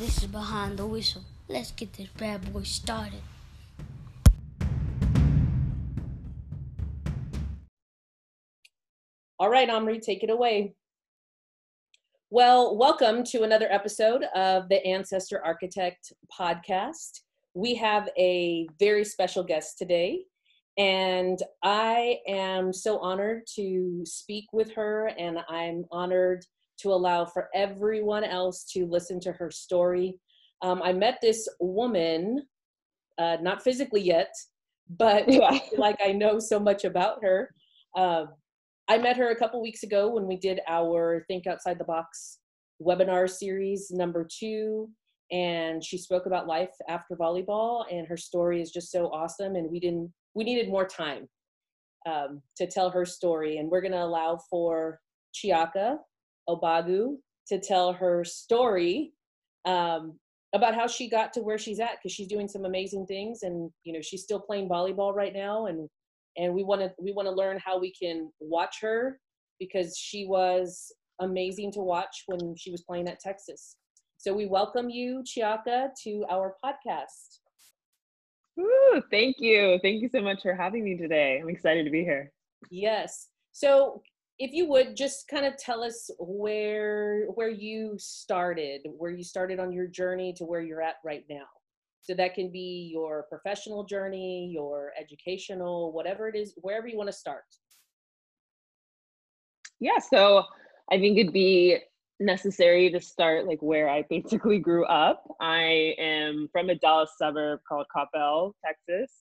This is Behind the Whistle. Let's get this bad boy started. All right, Omri, take it away. Well, welcome to another episode of the Ancestor Architect podcast. We have a very special guest today, and I am so honored to speak with her, and I'm honored to allow for everyone else to listen to her story. Um, I met this woman, uh, not physically yet, but Yeah. like I know so much about her. Uh, I met her a couple weeks ago when we did our Think Outside the Box webinar series number two. And she spoke about life after volleyball, and her story is just so awesome. And we didn't, we needed more time um, to tell her story. And we're going to allow for Chiaka Ogbogu to tell her story um, about how she got to where she's at because she's doing some amazing things, and you know she's still playing volleyball right now, and and we want to we want to learn how we can watch her because she was amazing to watch when she was playing at Texas. So we welcome you, Chiaka, to our podcast. Woo, thank you. Thank you so much for having me today. I'm excited to be here. Yes. So if you would just kind of tell us where where you started, where you started on your journey to where you're at right now. So that can be your professional journey, your educational, whatever it is, wherever you want to start. Yeah, so I think it'd be necessary to start like where I basically grew up. I am from a Dallas suburb called Coppell, Texas.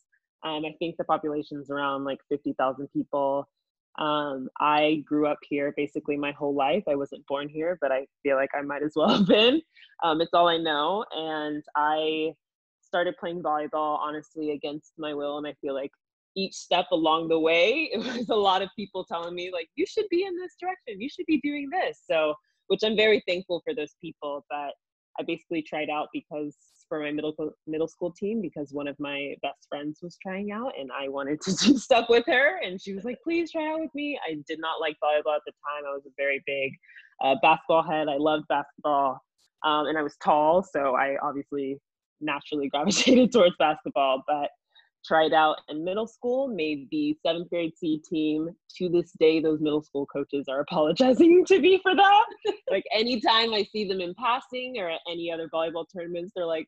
Um, I think the population is around like 50,000 people. Um, I grew up here basically my whole life. I wasn't born here, but I feel like I might as well have been. Um, it's all I know. And I started playing volleyball honestly against my will. And I feel like each step along the way, it was a lot of people telling me, like, you should be in this direction, you should be doing this. So, which I'm very thankful for those people. But I basically tried out because for my middle middle school team because one of my best friends was trying out and I wanted to do stuff with her and she was like please try out with me I did not like volleyball at the time I was a very big uh, basketball head I loved basketball um, and I was tall so I obviously naturally gravitated towards basketball but tried out in middle school, made the seventh grade C team. To this day, those middle school coaches are apologizing to me for that. like anytime I see them in passing or at any other volleyball tournaments, they're like,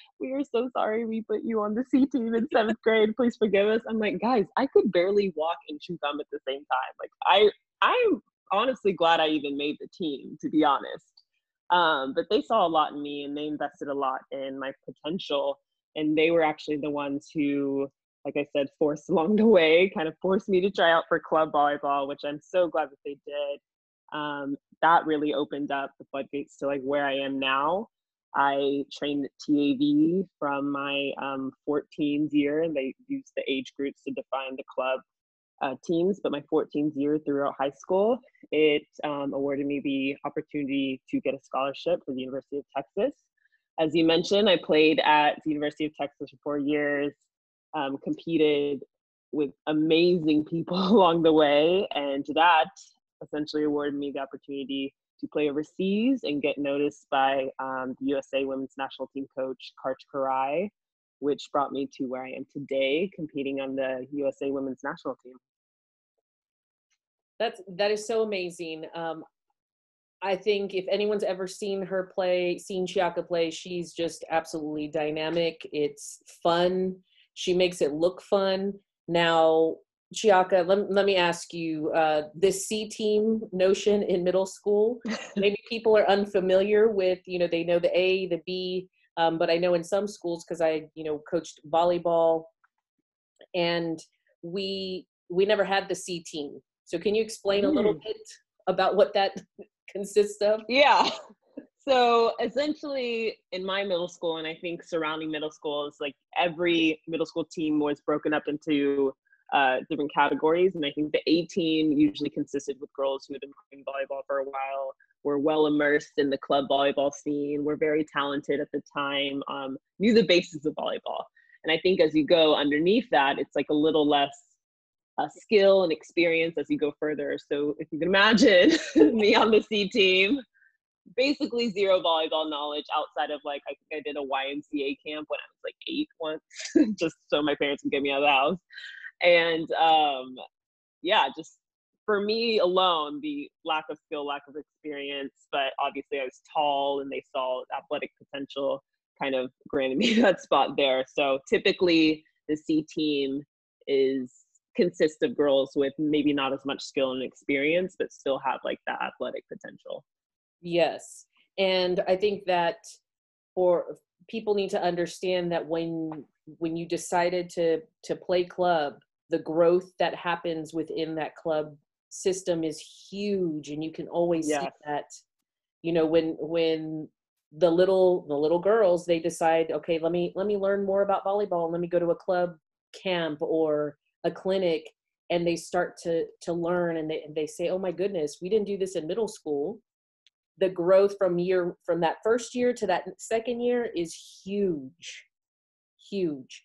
we are so sorry we put you on the C team in seventh grade. Please forgive us. I'm like, guys, I could barely walk and chew gum at the same time. Like I I'm honestly glad I even made the team, to be honest. Um, but they saw a lot in me and they invested a lot in my potential and they were actually the ones who like i said forced along the way kind of forced me to try out for club volleyball which i'm so glad that they did um, that really opened up the floodgates to like where i am now i trained at tav from my um, 14s year and they used the age groups to define the club uh, teams but my 14th year throughout high school it um, awarded me the opportunity to get a scholarship for the university of texas. As you mentioned, I played at the University of Texas for four years, um, competed with amazing people along the way, and that essentially awarded me the opportunity to play overseas and get noticed by um, the USA Women's National Team coach, Karch Kiraly, which brought me to where I am today, competing on the USA Women's National Team. That's that is so amazing. Um, I think if anyone's ever seen her play, seen Chiaka play, she's just absolutely dynamic. It's fun. She makes it look fun. Now, Chiaka, let, let me ask you uh, this C team notion in middle school. Maybe people are unfamiliar with, you know, they know the A, the B, um, but I know in some schools because I, you know, coached volleyball, and we we never had the C team. So can you explain a little Mm. bit about what that consists of? Yeah. So essentially, in my middle school, and I think surrounding middle schools, like every middle school team was broken up into uh, different categories. And I think the A team usually consisted with girls who had been playing volleyball for a while, were well immersed in the club volleyball scene, were very talented at the time, um, knew the basics of volleyball. And I think as you go underneath that, it's like a little less uh, skill and experience as you go further. So if you can imagine me on the C team, basically zero volleyball knowledge outside of like I think I did a YMCA camp when I was like eight once, just so my parents can get me out of the house. And um, yeah, just for me alone, the lack of skill, lack of experience, but obviously I was tall and they saw athletic potential kind of granted me that spot there. So typically the C team is consists of girls with maybe not as much skill and experience, but still have like that athletic potential. Yes. And I think that for people need to understand that when when you decided to to play club, the growth that happens within that club system is huge and you can always see that you know when when the little the little girls they decide okay let me let me learn more about volleyball let me go to a club camp or a clinic and they start to to learn and they, they say oh my goodness we didn't do this in middle school. The growth from year from that first year to that second year is huge huge.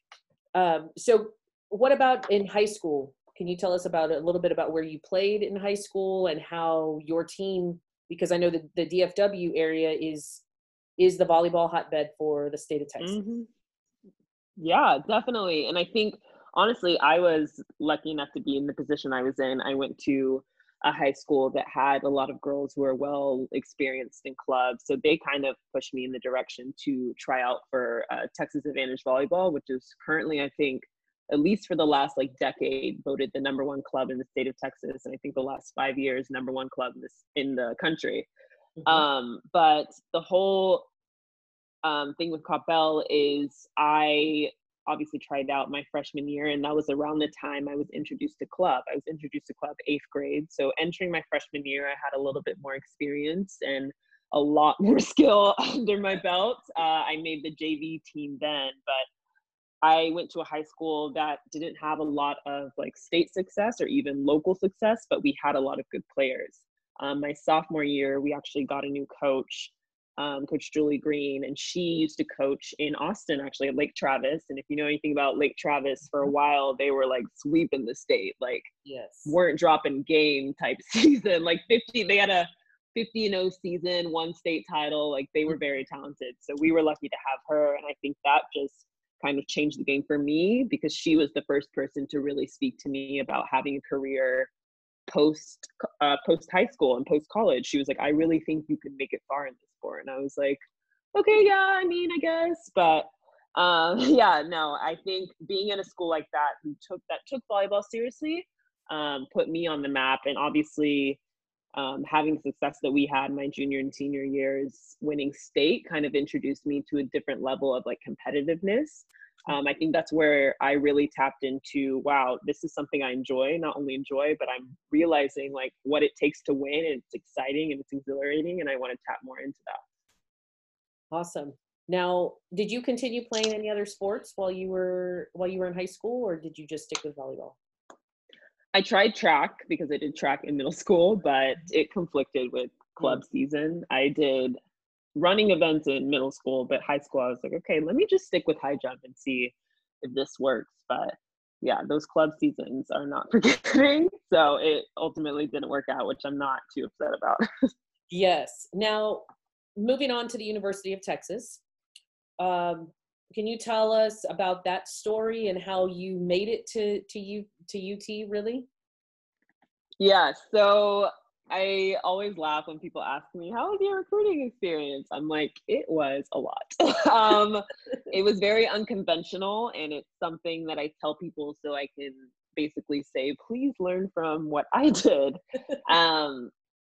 Um, so what about in high school can you tell us about a little bit about where you played in high school and how your team because i know that the dfw area is is the volleyball hotbed for the state of texas mm-hmm. yeah definitely and i think honestly i was lucky enough to be in the position i was in i went to a high school that had a lot of girls who were well experienced in clubs. So they kind of pushed me in the direction to try out for uh, Texas Advantage Volleyball, which is currently, I think, at least for the last like decade, voted the number one club in the state of Texas, and I think the last five years, number one club in this in the country. Mm-hmm. Um, but the whole um, thing with Coppell is I obviously tried out my freshman year and that was around the time i was introduced to club i was introduced to club eighth grade so entering my freshman year i had a little bit more experience and a lot more skill under my belt uh, i made the jv team then but i went to a high school that didn't have a lot of like state success or even local success but we had a lot of good players um, my sophomore year we actually got a new coach um, Coach Julie Green, and she used to coach in Austin, actually at Lake Travis. And if you know anything about Lake Travis, for a mm-hmm. while they were like sweeping the state, like yes, weren't dropping game type season, like 50. They had a 50 and 0 season, one state title. Like they were very talented. So we were lucky to have her, and I think that just kind of changed the game for me because she was the first person to really speak to me about having a career post uh, post high school and post college. She was like, "I really think you can make it far in this sport," and I was like, "Okay, yeah, I mean, I guess." But um, yeah, no, I think being in a school like that who took that took volleyball seriously um, put me on the map, and obviously. Um, having success that we had my junior and senior years winning state kind of introduced me to a different level of like competitiveness um, I think that's where I really tapped into wow, this is something I enjoy, not only enjoy, but I'm realizing like what it takes to win and it's exciting and it's exhilarating and I want to tap more into that. Awesome. Now, did you continue playing any other sports while you were while you were in high school or did you just stick with volleyball? I tried track because I did track in middle school, but it conflicted with club mm. season. I did running events in middle school, but high school, I was like, okay, let me just stick with high jump and see if this works. But yeah, those club seasons are not forgiving. So it ultimately didn't work out, which I'm not too upset about. yes. Now, moving on to the University of Texas. Um, can you tell us about that story and how you made it to to you to UT really? Yeah, so I always laugh when people ask me, How was your recruiting experience? I'm like, It was a lot. um, it was very unconventional, and it's something that I tell people so I can basically say, Please learn from what I did. um,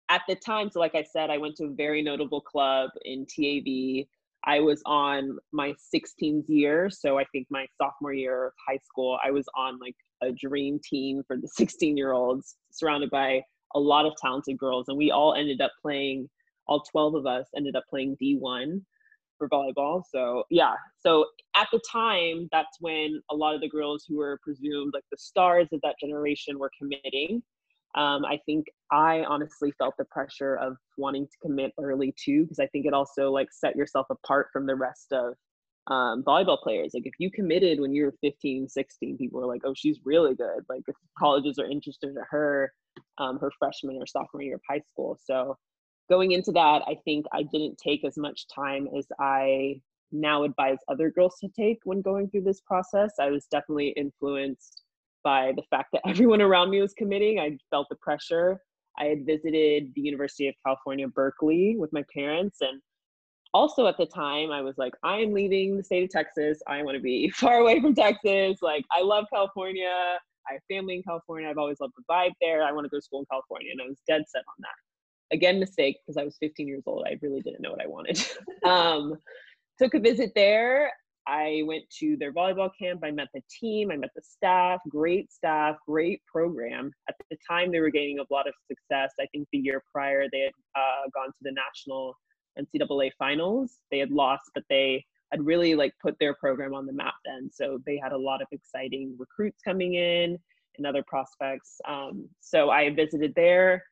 at the time, so like I said, I went to a very notable club in TAV. I was on my 16th year. So I think my sophomore year of high school, I was on like a dream team for the 16 year olds, surrounded by a lot of talented girls, and we all ended up playing. All 12 of us ended up playing D1 for volleyball. So yeah, so at the time, that's when a lot of the girls who were presumed like the stars of that generation were committing. Um, I think I honestly felt the pressure of wanting to commit early too, because I think it also like set yourself apart from the rest of um, volleyball players. Like if you committed when you were 15, 16, people were like, oh, she's really good. Like if colleges are interested in her, um, her freshman or sophomore year of high school. So going into that, I think I didn't take as much time as I now advise other girls to take when going through this process. I was definitely influenced by the fact that everyone around me was committing. I felt the pressure. I had visited the University of California, Berkeley with my parents. And also at the time, I was like, I am leaving the state of Texas. I want to be far away from Texas. Like, I love California. I have family in California. I've always loved the vibe there. I want to go to school in California. And I was dead set on that. Again, mistake because I was 15 years old. I really didn't know what I wanted. um, took a visit there. I went to their volleyball camp. I met the team. I met the staff. Great staff, great program. At the time, they were gaining a lot of success. I think the year prior, they had uh, gone to the national NCAA finals. They had lost, but they had really like put their program on the map then. So they had a lot of exciting recruits coming in and other prospects. Um, so I visited there.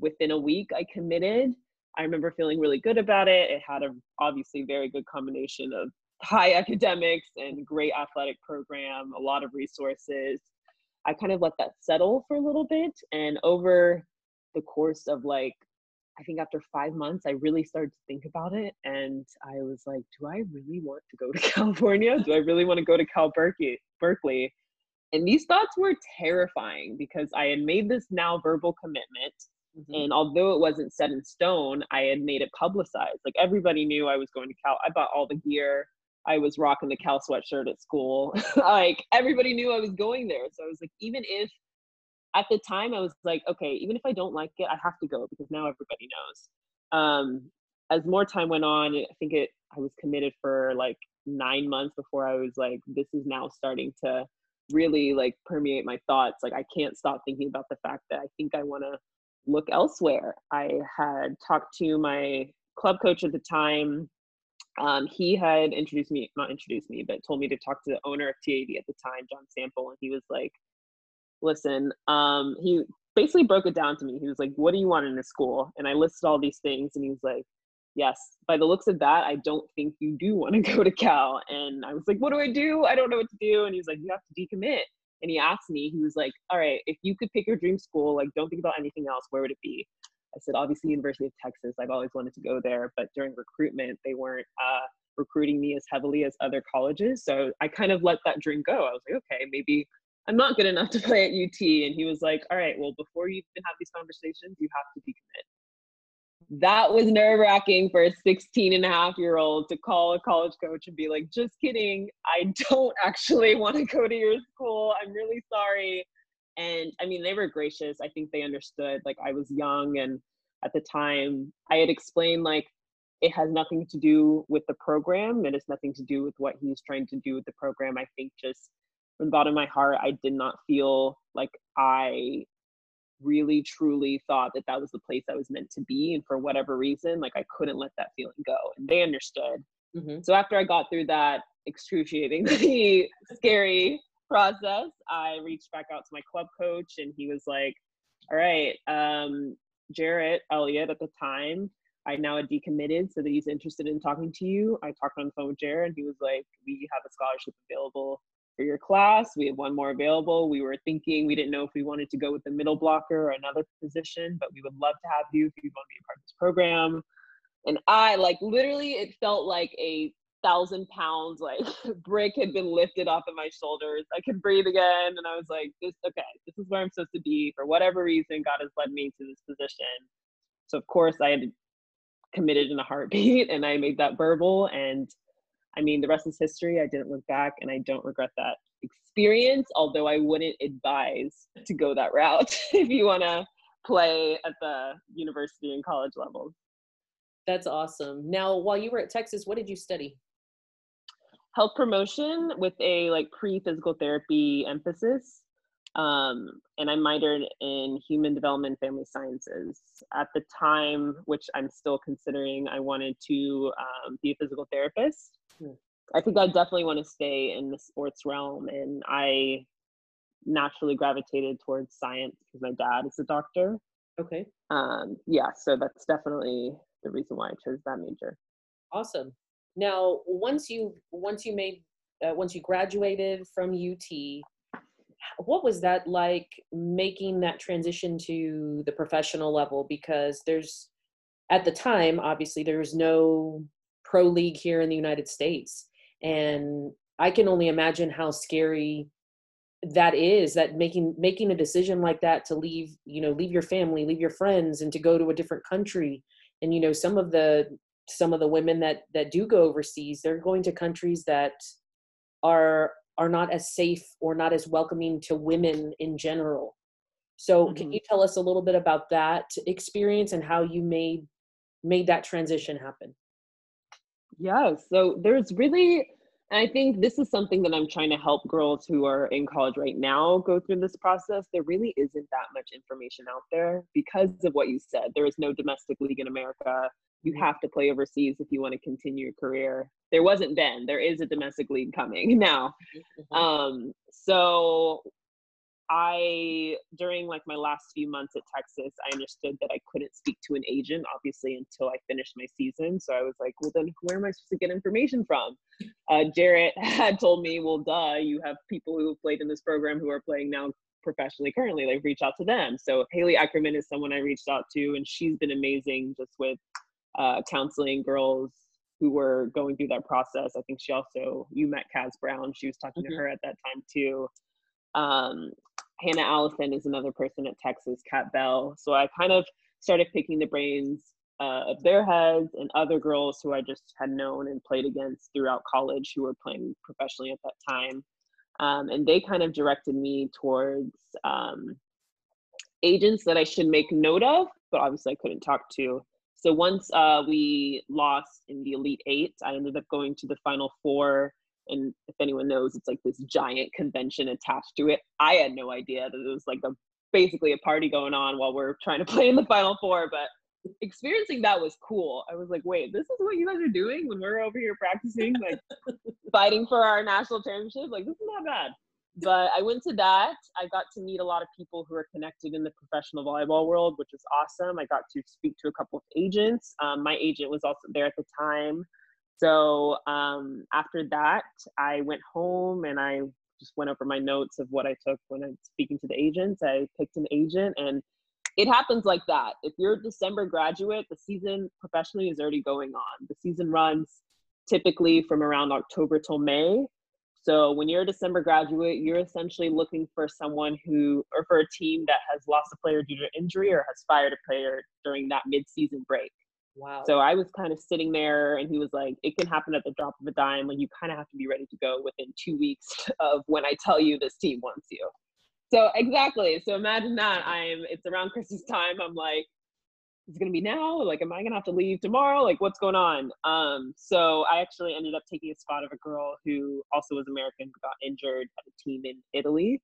Within a week, I committed. I remember feeling really good about it. It had a obviously very good combination of high academics and great athletic program, a lot of resources. I kind of let that settle for a little bit. And over the course of like, I think after five months, I really started to think about it. And I was like, do I really want to go to California? Do I really want to go to Cal Berkeley? Berkeley? And these thoughts were terrifying because I had made this now verbal commitment Mm-hmm. And although it wasn't set in stone, I had made it publicized. Like everybody knew I was going to Cal. I bought all the gear. I was rocking the Cal sweatshirt at school. like everybody knew I was going there. So I was like, even if at the time I was like, okay, even if I don't like it, I have to go because now everybody knows. Um, as more time went on, I think it I was committed for like nine months before I was like, this is now starting to really like permeate my thoughts. Like I can't stop thinking about the fact that I think I want to look elsewhere. I had talked to my club coach at the time. Um, he had introduced me, not introduced me, but told me to talk to the owner of TAV at the time, John Sample, and he was like, "Listen," um, he basically broke it down to me. He was like, "What do you want in this school?" And I listed all these things, and he was like, "Yes, by the looks of that, I don't think you do want to go to Cal." And I was like, "What do I do? I don't know what to do." And he's like, "You have to decommit." and he asked me, he was like, all right, if you could pick your dream school, like don't think about anything else, where would it be? I said, obviously University of Texas. I've always wanted to go there, but during recruitment, they weren't uh, recruiting me as heavily as other colleges. So I kind of let that dream go. I was like, okay, maybe I'm not good enough to play at UT. And he was like, all right, well, before you even have these conversations, you have to decommit that was nerve wracking for a 16 and a half year old to call a college coach and be like, just kidding. I don't actually want to go to your school. I'm really sorry. And I mean, they were gracious. I think they understood. Like, I was young, and at the time, I had explained, like, it has nothing to do with the program. It has nothing to do with what he's trying to do with the program. I think just from the bottom of my heart, I did not feel like I really truly thought that that was the place I was meant to be. And for whatever reason, like I couldn't let that feeling go. And they understood. Mm-hmm. So after I got through that excruciatingly scary process, I reached back out to my club coach and he was like, all right, um, Jerritt Elliott at the time, I now had decommitted so that he's interested in talking to you. I talked on the phone with Jerritt and he was like, we have a scholarship available for your class. We had one more available. We were thinking, we didn't know if we wanted to go with the middle blocker or another position, but we would love to have you if you want to be a part of this program. And I like literally, it felt like a thousand pounds like brick had been lifted off of my shoulders. I could breathe again. And I was like, this, okay, this is where I'm supposed to be. For whatever reason, God has led me to this position. So, of course, I had committed in a heartbeat and I made that verbal. And I mean, the rest is history. I didn't look back and I don't regret that experience, although I wouldn't advise to go that route if you want to play at the university and college levels. That's awesome. Now, while you were at Texas, what did you study? Health promotion with a like pre physical therapy emphasis. Um, and I minored in human development family sciences. At the time, which I'm still considering, I wanted to um, be a physical therapist. Hmm. I think I definitely want to stay in the sports realm, and I naturally gravitated towards science because my dad is a doctor. Okay. Um, yeah, so that's definitely the reason why I chose that major. Awesome. Now, once you once you made uh, once you graduated from UT, what was that like making that transition to the professional level? Because there's at the time, obviously, there was no pro league here in the United States. And I can only imagine how scary that is that making making a decision like that to leave you know leave your family leave your friends and to go to a different country and you know some of the some of the women that that do go overseas they're going to countries that are are not as safe or not as welcoming to women in general so mm-hmm. can you tell us a little bit about that experience and how you made made that transition happen yeah so there's really I think this is something that I'm trying to help girls who are in college right now go through this process. There really isn't that much information out there because of what you said. There is no domestic league in America. You have to play overseas if you want to continue your career. There wasn't then. There is a domestic league coming now. Mm-hmm. Um, so I during like my last few months at Texas, I understood that I couldn't speak to an agent obviously until I finished my season. So I was like, well then where am I supposed to get information from? Uh, Jerritt had told me, well, duh, you have people who have played in this program who are playing now professionally currently. Like reach out to them. So Haley Eckerman is someone I reached out to, and she's been amazing just with uh, counseling girls who were going through that process. I think she also you met Kaz Brown. She was talking mm-hmm. to her at that time too. Um, Hannah Allison is another person at Texas, Kat Bell. So I kind of started picking the brains uh, of their heads and other girls who I just had known and played against throughout college who were playing professionally at that time. Um, and they kind of directed me towards um, agents that I should make note of, but obviously I couldn't talk to. So once uh, we lost in the Elite Eight, I ended up going to the Final Four and if anyone knows it's like this giant convention attached to it. I had no idea that it was like a basically a party going on while we're trying to play in the final four but experiencing that was cool. I was like wait this is what you guys are doing when we're over here practicing like fighting for our national championship? Like this is not bad. But i went to that. I got to meet a lot of people who are connected in the professional volleyball world which is awesome. I got to speak to a couple of agents. Um, my agent was also there at the time so um, after that, I went home and I just went over my notes of what I took when I'm speaking to the agents. I picked an agent and it happens like that. If you're a December graduate, the season professionally is already going on. The season runs typically from around October till May. So when you're a December graduate, you're essentially looking for someone who, or for a team that has lost a player due to injury or has fired a player during that mid-season break. Wow. So I was kind of sitting there and he was like, it can happen at the drop of a dime. Like you kind of have to be ready to go within two weeks of when I tell you this team wants you. So exactly. So imagine that I'm it's around Christmas time. I'm like, is it gonna be now? Like, am I gonna have to leave tomorrow? Like, what's going on? Um, so I actually ended up taking a spot of a girl who also was American, who got injured at a team in Italy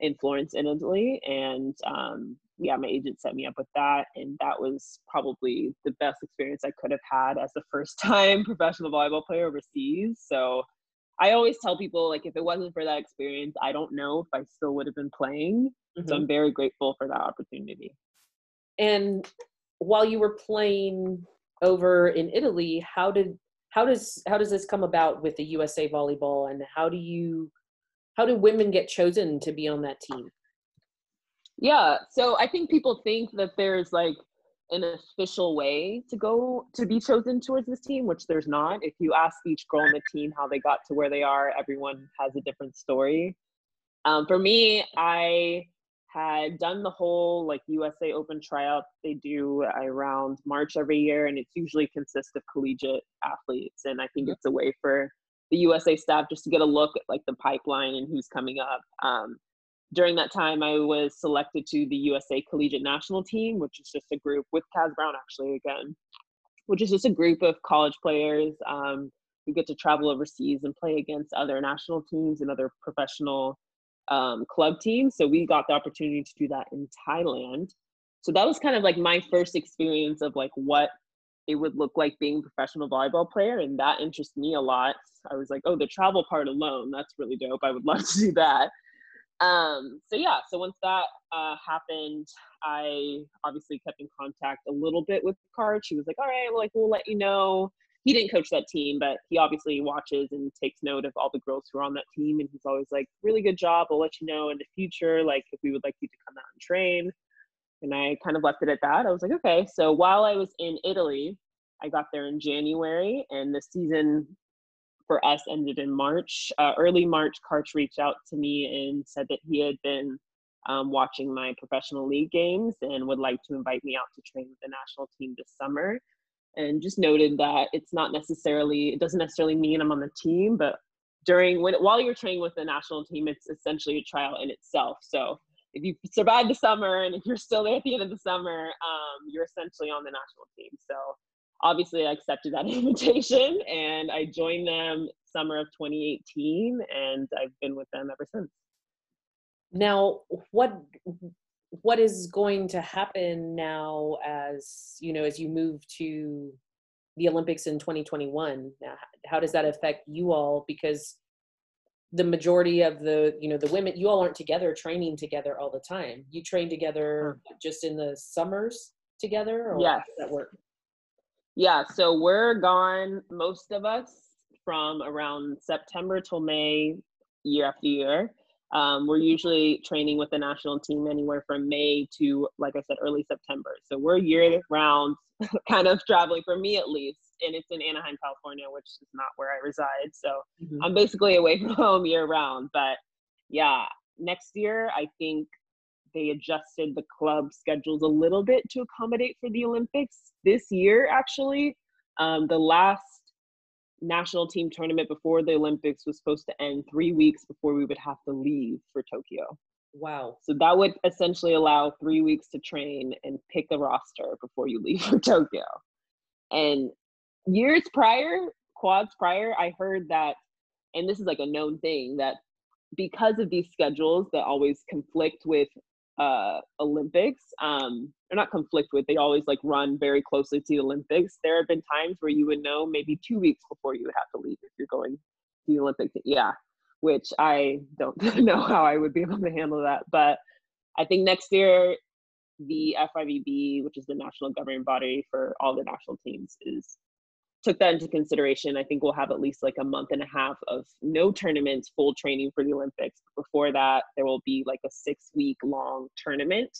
in Florence in Italy. And um, yeah, my agent set me up with that. And that was probably the best experience I could have had as a first time professional volleyball player overseas. So I always tell people, like, if it wasn't for that experience, I don't know if I still would have been playing. Mm-hmm. So I'm very grateful for that opportunity. And while you were playing over in Italy, how did how does how does this come about with the USA volleyball and how do you how do women get chosen to be on that team? Yeah, so I think people think that there's like an official way to go to be chosen towards this team, which there's not. If you ask each girl on the team how they got to where they are, everyone has a different story. Um, for me, I had done the whole like USA Open tryout they do around March every year, and it's usually consists of collegiate athletes. And I think mm-hmm. it's a way for the USA staff just to get a look at like the pipeline and who's coming up. Um, during that time, I was selected to the USA Collegiate National Team, which is just a group with Kaz Brown actually again, which is just a group of college players um, who get to travel overseas and play against other national teams and other professional um, club teams. So we got the opportunity to do that in Thailand. So that was kind of like my first experience of like what it would look like being a professional volleyball player and that interests me a lot i was like oh the travel part alone that's really dope i would love to do that um so yeah so once that uh happened i obviously kept in contact a little bit with Karch she was like all right well like we'll let you know he didn't coach that team but he obviously watches and takes note of all the girls who are on that team and he's always like really good job we'll let you know in the future like if we would like you to come out and train And I kind of left it at that. I was like, okay. So while I was in Italy, I got there in January, and the season for us ended in March. Uh, early March, Karch reached out to me and said that he had been um, watching my professional league games and would like to invite me out to train with the national team this summer. And just noted that it's not necessarily, it doesn't necessarily mean I'm on the team, but during when while you're training with the national team, it's essentially a trial in itself. So if you survive the summer and if you're still there at the end of the summer, um, you're essentially on the national team. So obviously I accepted that invitation and I joined them summer of 2018 and I've been with them ever since. Now, what what is going to happen now as you know as you move to the Olympics in 2021? How does that affect you all? Because the majority of the you know the women you all aren't together training together all the time. You train together hmm. just in the summers together, or yes. that work? Yeah, so we're gone, most of us, from around September till May, year after year. Um, we're usually training with the national team anywhere from May to, like I said, early September. So we're year round kind of traveling, for me at least. And it's in Anaheim, California, which is not where I reside. So mm-hmm. I'm basically away from home year round. But yeah, next year, I think they adjusted the club schedules a little bit to accommodate for the Olympics this year. Actually, um, the last national team tournament before the Olympics was supposed to end three weeks before we would have to leave for Tokyo. Wow. So that would essentially allow three weeks to train and pick a roster before you leave for Tokyo. And years prior, quads prior, I heard that, and this is like a known thing, that because of these schedules that always conflict with uh, Olympics, Um, they're not conflict with, they always like run very closely to the Olympics. There have been times where you would know maybe two weeks before you would have to leave if you're going to the Olympics. Yeah, which I don't know how I would be able to handle that. But I think next year, the FIVB, which is the national governing body for all the national teams, is took that into consideration, I think we'll have at least like a month and a half of no tournaments, full training for the Olympics. Before that, there will be like a six week long tournament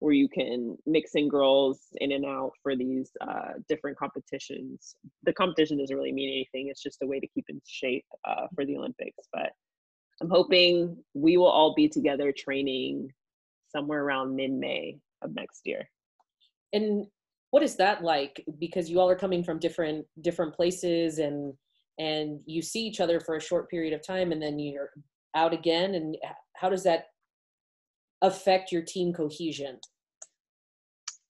where you can mix in girls in and out for these uh, different competitions. The competition doesn't really mean anything, it's just a way to keep in shape uh, for the Olympics. But I'm hoping we will all be together training somewhere around mid May of next year. And what is that like? Because you all are coming from different different places and and you see each other for a short period of time and then you're out again and how does that affect your team cohesion?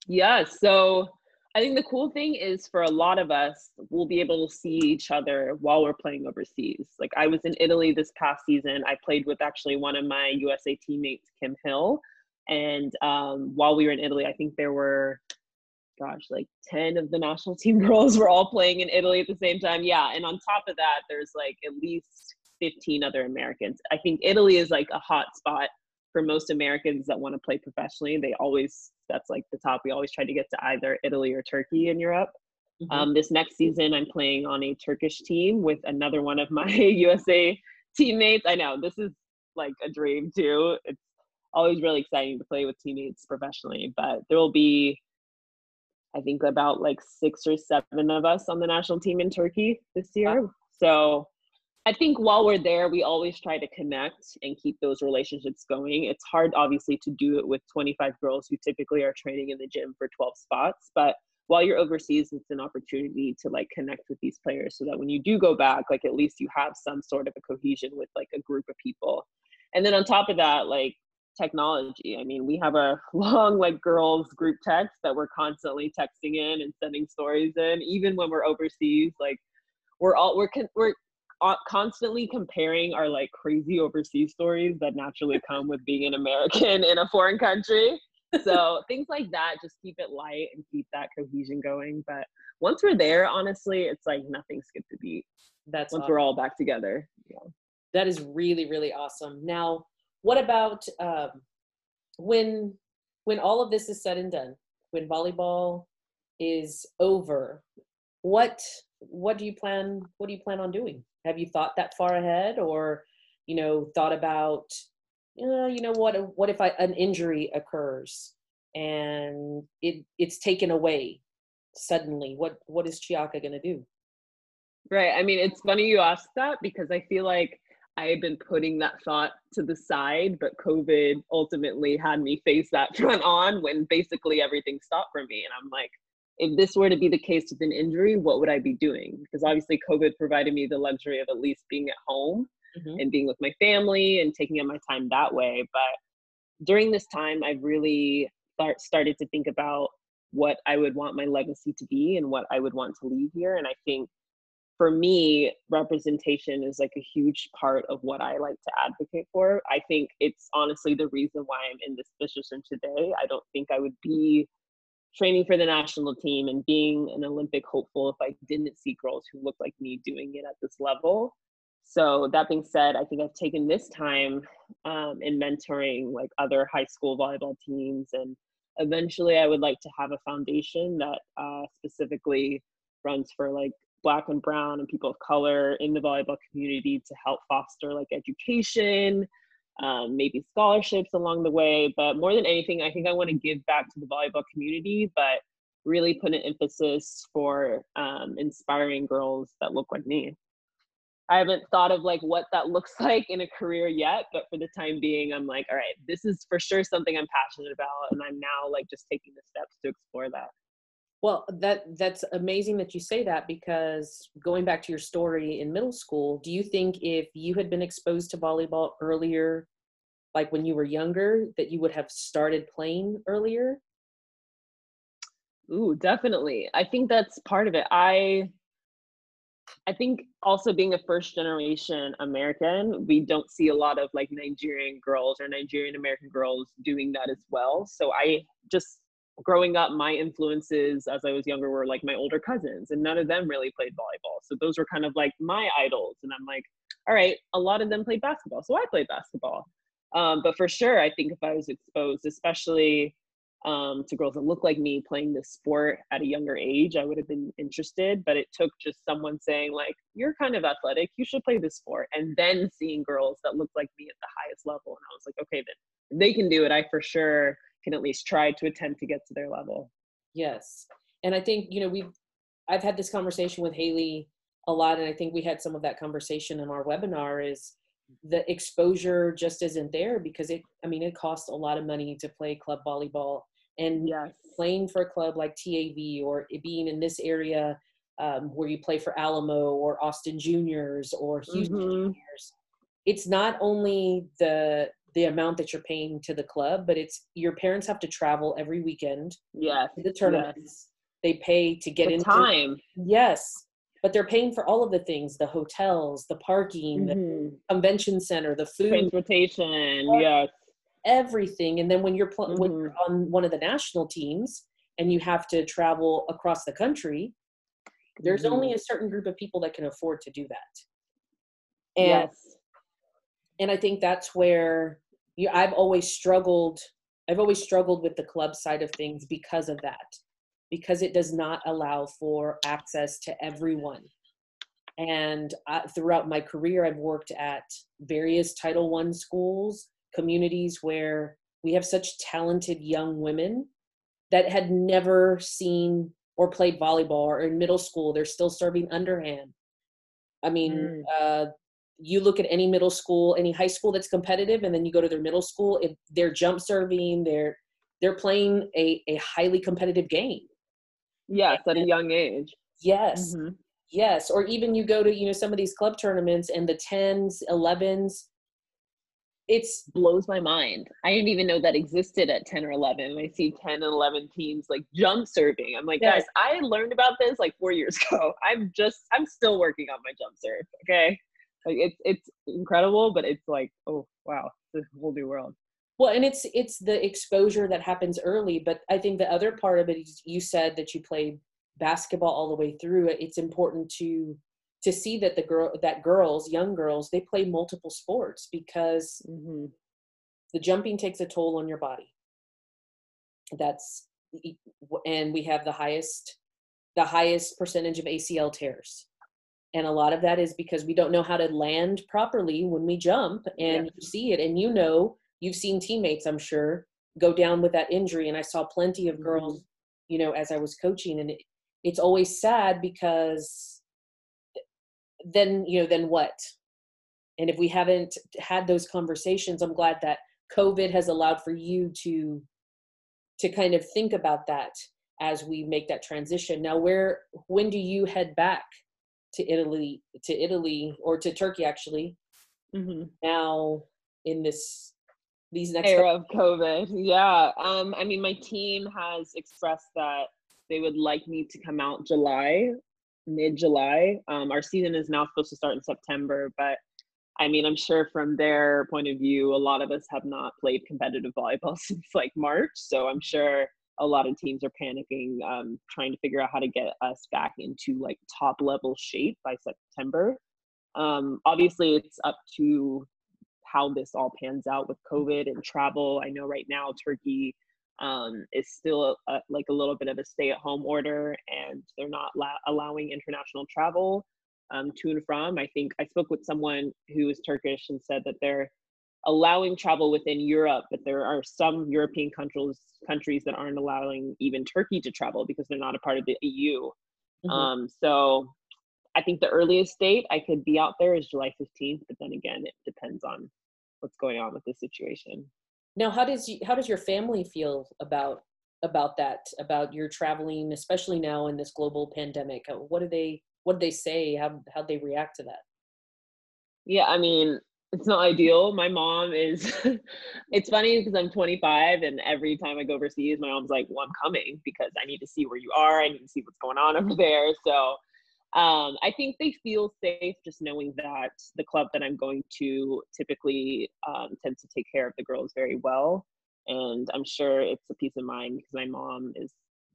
Yeah so i think the cool thing is for a lot of us we'll be able to see each other while we're playing overseas. Like i was in italy this past season. I played with actually one of my usa teammates kim hill. And um, while we were in italy i think there were gosh, like 10 of the national team girls were all playing in Italy at the same time. Yeah. And on top of that, there's like at least 15 other Americans. I think Italy is like a hot spot for most Americans that want to play professionally. They always, that's like the top. We always try to get to either Italy or Turkey in Europe. Mm-hmm. Um, this next season, I'm playing on a Turkish team with another one of my USA teammates. I know this is like a dream too. It's always really exciting to play with teammates professionally, but there will be I think about like six or seven of us on the national team in Turkey this year. Wow. So I think while we're there, we always try to connect and keep those relationships going. It's hard, obviously, to do it with 25 girls who typically are training in the gym for 12 spots. But while you're overseas, it's an opportunity to like connect with these players so that when you do go back, like at least you have some sort of a cohesion with like a group of people. And then on top of that, like technology. I mean, we have a long like girls group text that we're constantly texting in and sending stories in, even when we're overseas. Like we're all we're con- we're constantly comparing our like crazy overseas stories that naturally come with being an American in a foreign country. So things like that just keep it light and keep that cohesion going. But once we're there, honestly, it's like nothing skipped a beat. That's once awesome. we're all back together. Yeah. That is really, really awesome. Now, what about um, when when all of this is said and done? When volleyball is over, what what do you plan? What do you plan on doing? Have you thought that far ahead, or you know, thought about uh, you know what what if I, an injury occurs and it it's taken away suddenly. What what is Chiaka going to do? Right. I mean, it's funny you ask that because I feel like I had been putting that thought to the side, but COVID ultimately had me face that front on when basically everything stopped for me. And I'm like, if this were to be the case with an injury, what would I be doing? Because obviously, COVID provided me the luxury of at least being at home mm-hmm. and being with my family and taking up my time that way. But during this time, I've really start, started to think about what I would want my legacy to be and what I would want to leave here. And I think for me, representation is like a huge part of what I like to advocate for. I think it's honestly the reason why I'm in this position today. I don't think I would be training for the national team and being an Olympic hopeful if I didn't see girls who look like me doing it at this level. So that being said, I think I've taken this time um, in mentoring like other high school volleyball teams, and eventually I would like to have a foundation that uh, specifically runs for like black and brown and people of color in the volleyball community to help foster like education um, maybe scholarships along the way. But more than anything i think i want to give back to the volleyball community but really put an emphasis for um, inspiring girls that look like me. I haven't thought of like what that looks like in a career yet but for the time being i'm like all right this is for sure something i'm passionate about and i'm now like just taking the steps to explore that well, that that's amazing that you say that because going back to your story in middle school, do you think if you had been exposed to volleyball earlier, like when you were younger, that you would have started playing earlier? Ooh, definitely. I think that's part of it. I I think also being a first generation American, we don't see a lot of like Nigerian girls or Nigerian American girls doing that as well. So I just growing up, my influences as I was younger were like my older cousins, and none of them really played volleyball. So those were kind of like my idols. And I'm like, all right, a lot of them played basketball. So I played basketball. Um, but for sure, I think if I was exposed, especially um, to girls that look like me playing this sport at a younger age, I would have been interested. But it took just someone saying, like, you're kind of athletic, you should play this sport. And then seeing girls that look like me at the highest level. And I was like, okay, then they can do it. I for sure can at least try to attempt to get to their level. Yes. And I think, you know, we've, I've had this conversation with Haley a lot, and I think we had some of that conversation in our webinar is the exposure just isn't there because it, I mean, it costs a lot of money to play club volleyball and yes. playing for a club like TAV or being in this area um, where you play for Alamo or Austin Juniors or Houston mm-hmm. Juniors. It's not only the the amount that you're paying to the club, but it's your parents have to travel every weekend. Yeah. The tournaments. Yes. They pay to get the in time. Yes. But they're paying for all of the things, the hotels, the parking, mm-hmm. the convention center, the food. Transportation, yes. Everything. And then when you're pl- mm-hmm. when you're on one of the national teams and you have to travel across the country, there's mm-hmm. only a certain group of people that can afford to do that. And yes. and I think that's where you, I've always struggled. I've always struggled with the club side of things because of that, because it does not allow for access to everyone. And I, throughout my career, I've worked at various Title One schools, communities where we have such talented young women that had never seen or played volleyball or in middle school they're still serving underhand i mean mm. uh, you look at any middle school, any high school that's competitive, and then you go to their middle school, if they're jump serving, they're they're playing a, a highly competitive game. Yes, at a young age. Yes. Mm-hmm. Yes. Or even you go to, you know, some of these club tournaments and the tens, elevens, it's blows my mind. I didn't even know that existed at 10 or 11. I see 10 and 11 teams like jump serving. I'm like, yes. guys, I learned about this like four years ago. I'm just, I'm still working on my jump serve. Okay. Like it's it's incredible, but it's like, oh wow, a whole new world. Well, and it's it's the exposure that happens early, but I think the other part of it is you said that you played basketball all the way through. It's important to to see that the girl that girls, young girls, they play multiple sports because mm-hmm. the jumping takes a toll on your body. That's and we have the highest the highest percentage of ACL tears and a lot of that is because we don't know how to land properly when we jump and yeah. you see it. And you know you've seen teammates i'm sure go down with that injury. And i saw plenty of girls Mhm. you know as i was coaching. And it, it's always sad because then you know then what? And if we haven't had those conversations i'm glad that covid has allowed for you to to kind of think about that as we make that transition. Now where when do you head back to italy to italy or to turkey actually Mhm. now in this these next era of COVID. Yeah. Um, I mean, my team has expressed that they would like me to come out July, mid July. Um, our season is now supposed to start in September, but I mean, I'm sure from their point of view, a lot of us have not played competitive volleyball since like March. So I'm sure a lot of teams are panicking, um, trying to figure out how to get us back into like top level shape by September. Um, obviously, it's up to how this all pans out with COVID and travel. I know right now Turkey um, is still a, like a little bit of a stay-at-home order, and they're not la- allowing international travel um, to and from. I think I spoke with someone who is Turkish and said that they're allowing travel within Europe, but there are some European countries countries that aren't allowing even Turkey to travel because they're not a part of the EU. Mhm. Um, so I think the earliest date I could be out there is July 15th, but then again, it depends on what's going on with the situation. now how does you, how does your family feel about about that about your traveling especially now in this global pandemic what do they what do they say how how they react to that Yeah, I mean, it's not ideal. My mom is, it's funny because I'm 25 and every time I go overseas, my mom's like, well, I'm coming because I need to see where you are. I need to see what's going on over there. So um, I think they feel safe just knowing that the club that I'm going to typically um, tends to take care of the girls very well. And I'm sure it's a peace of mind because my mom is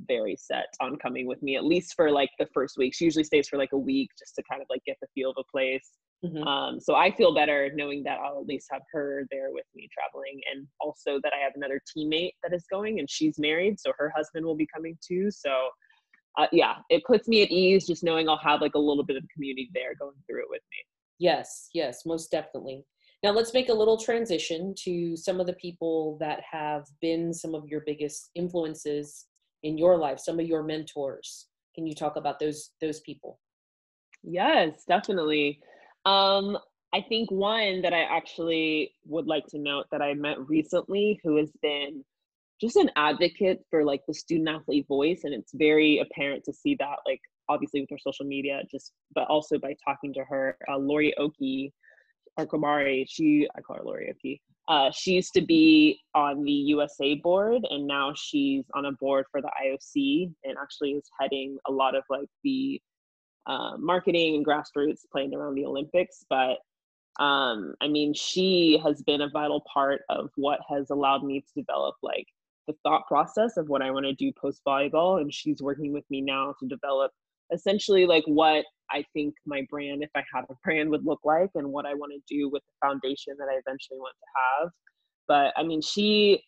very set on coming with me at least for like the first week. She usually stays for like a week just to kind of like get the feel of a place. Mhm. Um, so I feel better knowing that I'll at least have her there with me traveling, and also that I have another teammate that is going, and she's married, so her husband will be coming too. So, uh, yeah, it puts me at ease just knowing I'll have like a little bit of community there going through it with me. yes yes most definitely now let's make a little transition to some of the people that have been some of your biggest influences in your life some of your mentors can you talk about those those people Yes, definitely. Um, I think one that I actually would like to note that I met recently who has been just an advocate for like the student athlete voice and it's very apparent to see that like obviously with her social media just but also by talking to her uh, Lori Oki or she I call her Lori Oki uh, she used to be on the USA board and now she's on a board for the IOC and actually is heading a lot of like the uh, marketing and grassroots playing around the Olympics. But um, I mean, she has been a vital part of what has allowed me to develop like the thought process of what I want to do post volleyball. And she's working with me now to develop essentially like what I think my brand, if I had a brand, would look like and what I want to do with the foundation that I eventually want to have. But I mean, she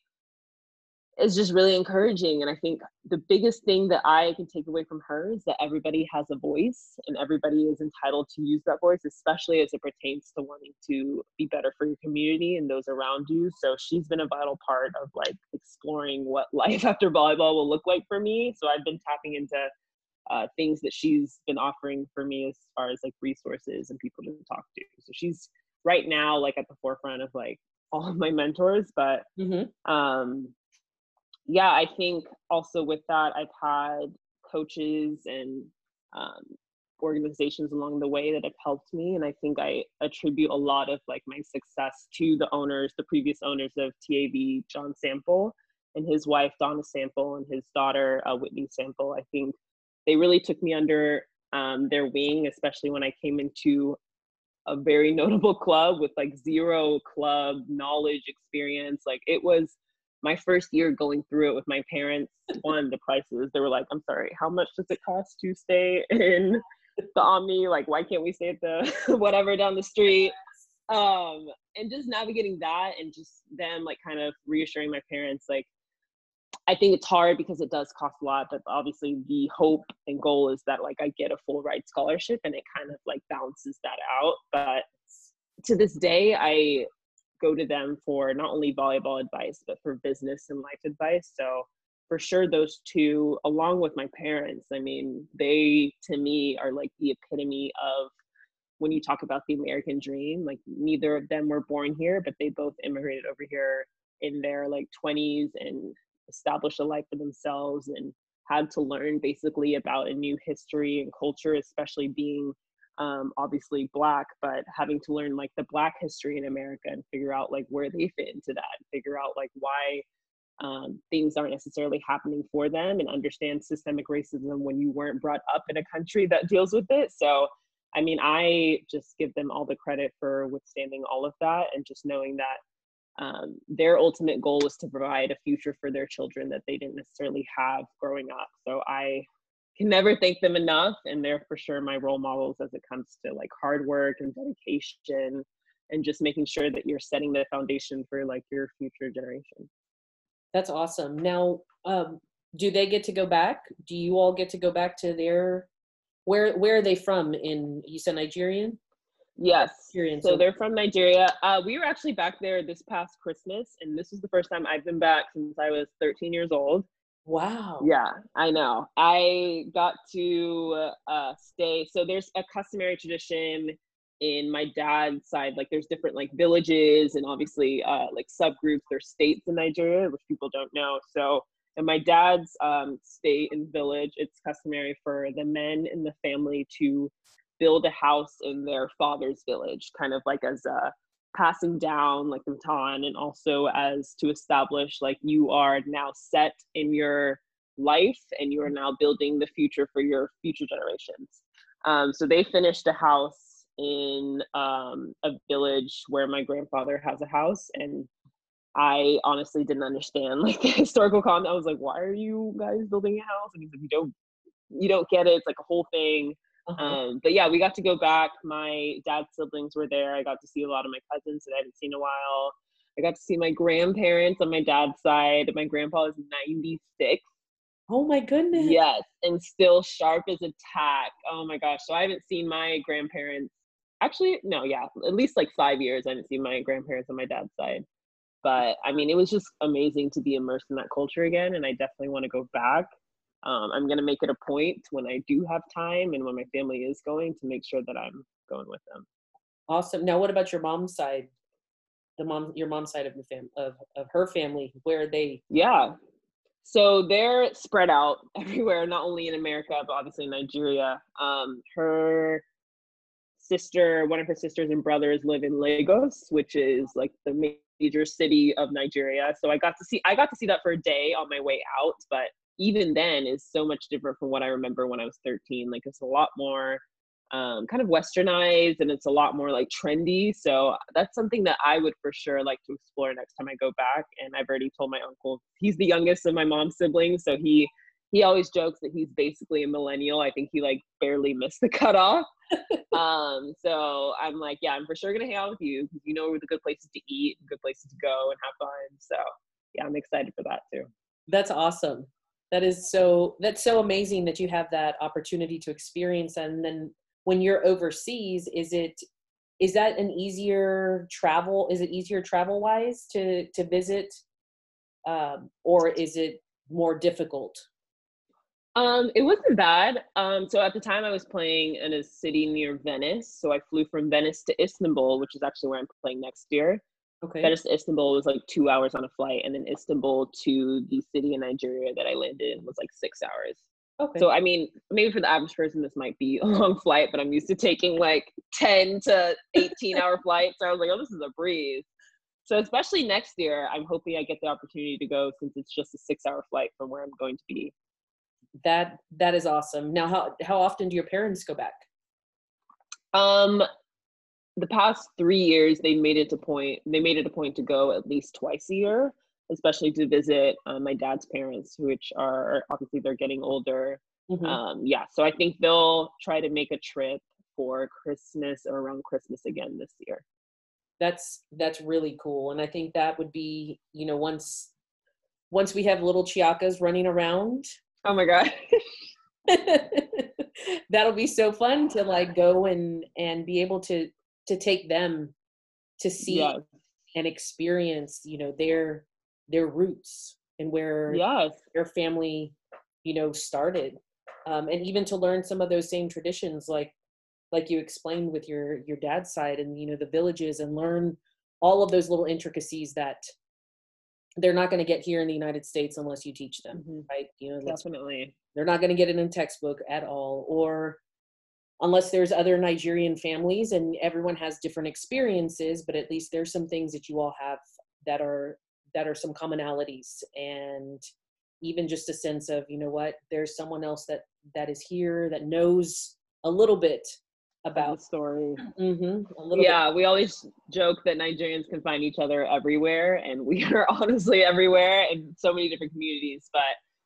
is just really encouraging. And I think the biggest thing that I can take away from her is that everybody has a voice and everybody is entitled to use that voice, especially as it pertains to wanting to be better for your community and those around you. So she's been a vital part of like exploring what life after volleyball will look like for me. So I've been tapping into uh, things that she's been offering for me as far as like resources and people to talk to. So she's right now like at the forefront of like all of my mentors, but mm-hmm. um yeah i think also with that i've had coaches and um, organizations along the way that have helped me and i think i attribute a lot of like my success to the owners the previous owners of TAV john sample and his wife donna sample and his daughter uh, whitney sample i think they really took me under um, their wing especially when i came into a very notable club with like zero club knowledge experience. Like it was my first year going through it with my parents. One the prices they were like i'm sorry how much does it cost to stay in the omni? Like why can't we stay at the whatever down the street? Um and just navigating that and just them like kind of reassuring my parents like i think it's hard because it does cost a lot but obviously the hope and goal is that like i get a full ride scholarship and it kind of like balances that out but to this day i go to them for not only volleyball advice but for business and life advice. So for sure those two along with my parents i mean they to me are like the epitome of when you talk about the american dream like neither of them were born here but they both immigrated over here in their like 20s and established a life for themselves and had to learn basically about a new history and culture especially being um, obviously black but having to learn like the black history in america and figure out like where they fit into that and figure out like why um, things aren't necessarily happening for them and understand systemic racism when you weren't brought up in a country that deals with it. So, I mean, I just give them all the credit for withstanding all of that and just knowing that um, their ultimate goal was to provide a future for their children that they didn't necessarily have growing up. So I can never thank them enough, and they're for sure my role models as it comes to like hard work and dedication and just making sure that you're setting the foundation for like your future generation. That's awesome. Now, um, do they get to go back? Do you all get to go back to their where where are they from in you said Nigerian? Yes. So, they're from Nigeria. Uh, we were actually back there this past Christmas, and this is the first time I've been back since I was 13 years old. Wow. Yeah, I know. I got to uh, stay. So there's a customary tradition in my dad's side like there's different like villages and obviously uh, like subgroups there's states in nigeria which people don't know so in my dad's um, state and village it's customary for the men in the family to build a house in their father's village kind of like as a passing down like the baton and also as to establish like you are now set in your life and you are now building the future for your future generations um, so they finished a house in um, a village where my grandfather has a house and I honestly didn't understand like the historical context. I was like, why are you guys building a house? And he's like, you don't you don't get it. It's like a whole thing. Uh-huh. Um, but yeah, we got to go back. My dad's siblings were there. I got to see a lot of my cousins that I hadn't seen in a while. I got to see my grandparents on my dad's side. My grandpa is 96. Oh my goodness. Yes, and still sharp as a tack. Oh my gosh. So I haven't seen my grandparents actually no yeah at least like five years i didn't see my grandparents on my dad's side but i mean it was just amazing to be immersed in that culture again and i definitely want to go back um, i'm going to make it a point when i do have time and when my family is going to make sure that i'm going with them. Awesome. Now what about your mom's side? The mom your mom's side of the fam of, of her family where are they yeah. So they're spread out everywhere not only in america but obviously in nigeria. Um, her sister, one of her sisters and brothers live in Lagos, which is like the major city of Nigeria. So I got to see I got to see that for a day on my way out, but even then is so much different from what I remember when I was 13. Like it's a lot more um, kind of westernized and it's a lot more like trendy. So that's something that I would for sure like to explore next time I go back. And I've already told my uncle he's the youngest of my mom's siblings, so he he always jokes that he's basically a millennial. I think he like barely missed the cutoff. um, so I'm like, yeah, I'm for sure gonna hang out with you because you know where the good places to eat, good places to go and have fun. So yeah, I'm excited for that too. That's awesome. That is so that's so amazing that you have that opportunity to experience and then when you're overseas, is it is that an easier travel? Is it easier travel wise to to visit, um, or is it more difficult? Um, it wasn't bad. Um, so at the time I was playing in a city near Venice. So I flew from Venice to Istanbul, which is actually where I'm playing next year. Okay. Venice to Istanbul was like two hours on a flight, and then Istanbul to the city in Nigeria that I landed in was like six hours. Okay. So I mean, maybe for the average person this might be a long flight, but I'm used to taking like 10 to 18 hour flights. So I was like, oh, this is a breeze. So especially next year, I'm hoping I get the opportunity to go since it's just a six hour flight from where I'm going to be that that is awesome now how how often do your parents go back um the past three years they made it a point they made it a point to go at least twice a year especially to visit uh, my dad's parents which are obviously they're getting older mm-hmm. um, yeah so i think they'll try to make a trip for christmas or around christmas again this year that's that's really cool and i think that would be you know once once we have little chiakas running around Oh my god. That'll be so fun to like go and and be able to to take them to see and experience you know their their roots and where yes. their family you know started. Um, and even to learn some of those same traditions like like you explained with your your dad's side and you know the villages and learn all of those little intricacies that they're not going to get here in the united states unless you teach them Mhm. right? You know definitely. they're not going to get it in a textbook at all or unless there's other nigerian families and everyone has different experiences but at least there's some things that you all have that are that are some commonalities. And even just a sense of you know what there's someone else that that is here that knows a little bit about the about story. Hmm a little yeah we always joke that nigerians can find each other everywhere and we are honestly everywhere in so many different communities but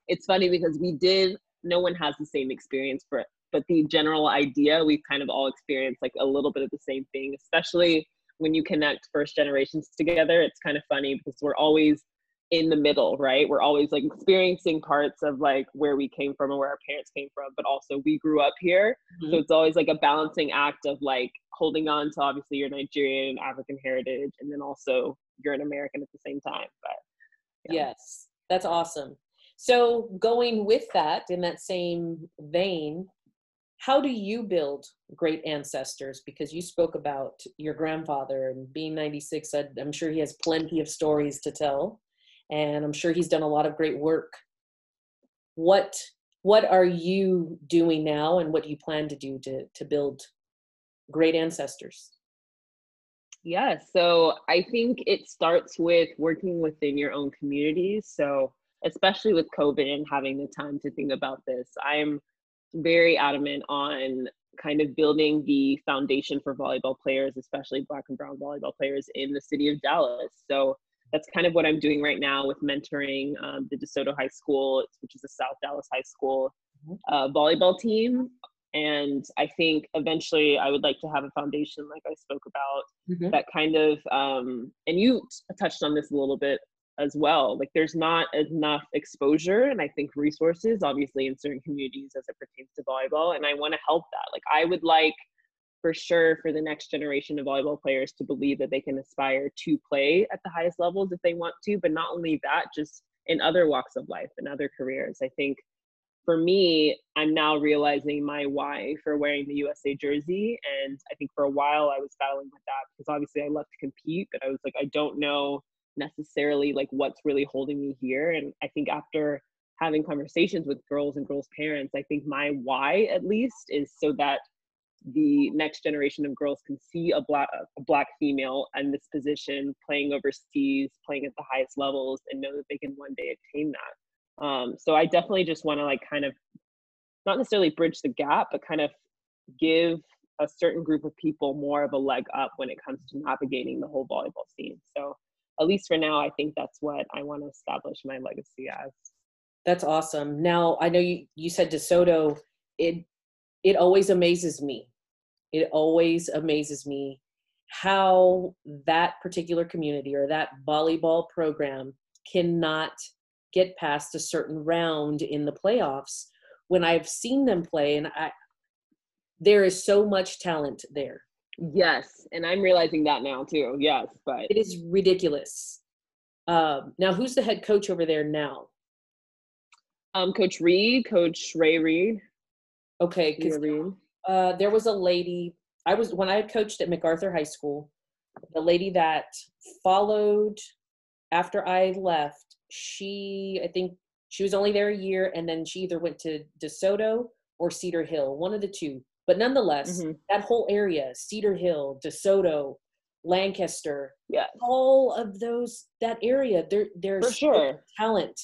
it's funny because we did no one has the same experience for it but the general idea we've kind of all experienced like a little bit of the same thing especially when you connect first generations together it's kind of funny because we're always in the middle right we're always like experiencing parts of like where we came from and where our parents came from but also we grew up here bit. so mm-hmm. it's always like a balancing act of like holding on to obviously your Nigerian African heritage and then also you're an American at the same time. But yeah. Yes, that's awesome. So, going with that in that same vein, how do you build great ancestors? Because you spoke about your grandfather and being 96, I- I'm sure he has plenty of stories to tell, and I'm sure he's done a lot of great work. What what are you doing now, and what do you plan to do to to build great ancestors? Yeah, so I think it starts with working within your own communities. So, especially with COVID and having the time to think about this, I'm very adamant on kind of building the foundation for volleyball players, especially Black and Brown volleyball players in the city of Dallas. So, that's kind of what I'm doing right now with mentoring um, the DeSoto High School, which is a South Dallas high school Mhm. uh, volleyball team. And I think eventually I would like to have a foundation, like I spoke about, Mhm. that kind of um and you touched on this a little bit as well like there's not enough exposure and i think resources obviously in certain communities as it pertains to volleyball and i want to help that like i would like for sure for the next generation of volleyball players to believe that they can aspire to play at the highest levels if they want to but not only that just in other walks of life and other careers i think for me, I'm now realizing my why for wearing the USA jersey. And I think for a while I was battling with that because obviously I love to compete, but I was like, I don't know necessarily like what's really holding me here. And I think after having conversations with girls and girls' parents, I think my why at least is so that the next generation of girls can see a black a black female in this position playing overseas, playing at the highest levels, and know that they can one day attain that. Um, so I definitely just want to like kind of not necessarily bridge the gap, but kind of give a certain group of people more of a leg up when it comes to navigating the whole volleyball scene. So at least for now, I think that's what I want to establish my legacy as. That's awesome. Now I know you you said DeSoto. It it always amazes me. It always amazes me how that particular community or that volleyball program cannot get past a certain round in the playoffs when I've seen them play and I there is so much talent there. Yes, and I'm realizing that now too. Yes, but It is ridiculous. Um, now, who's the head coach over there now? um, Coach Reed, Coach Ray Reed, Okay, because Reed. uh, there was a lady i was when i coached at macarthur high school the lady that followed after i left she i think she was only there a year and then she either went to desoto or cedar hill one of the two but nonetheless Mhm. that whole area cedar hill desoto lancaster Yes, all of those that area there there's for sure. talent.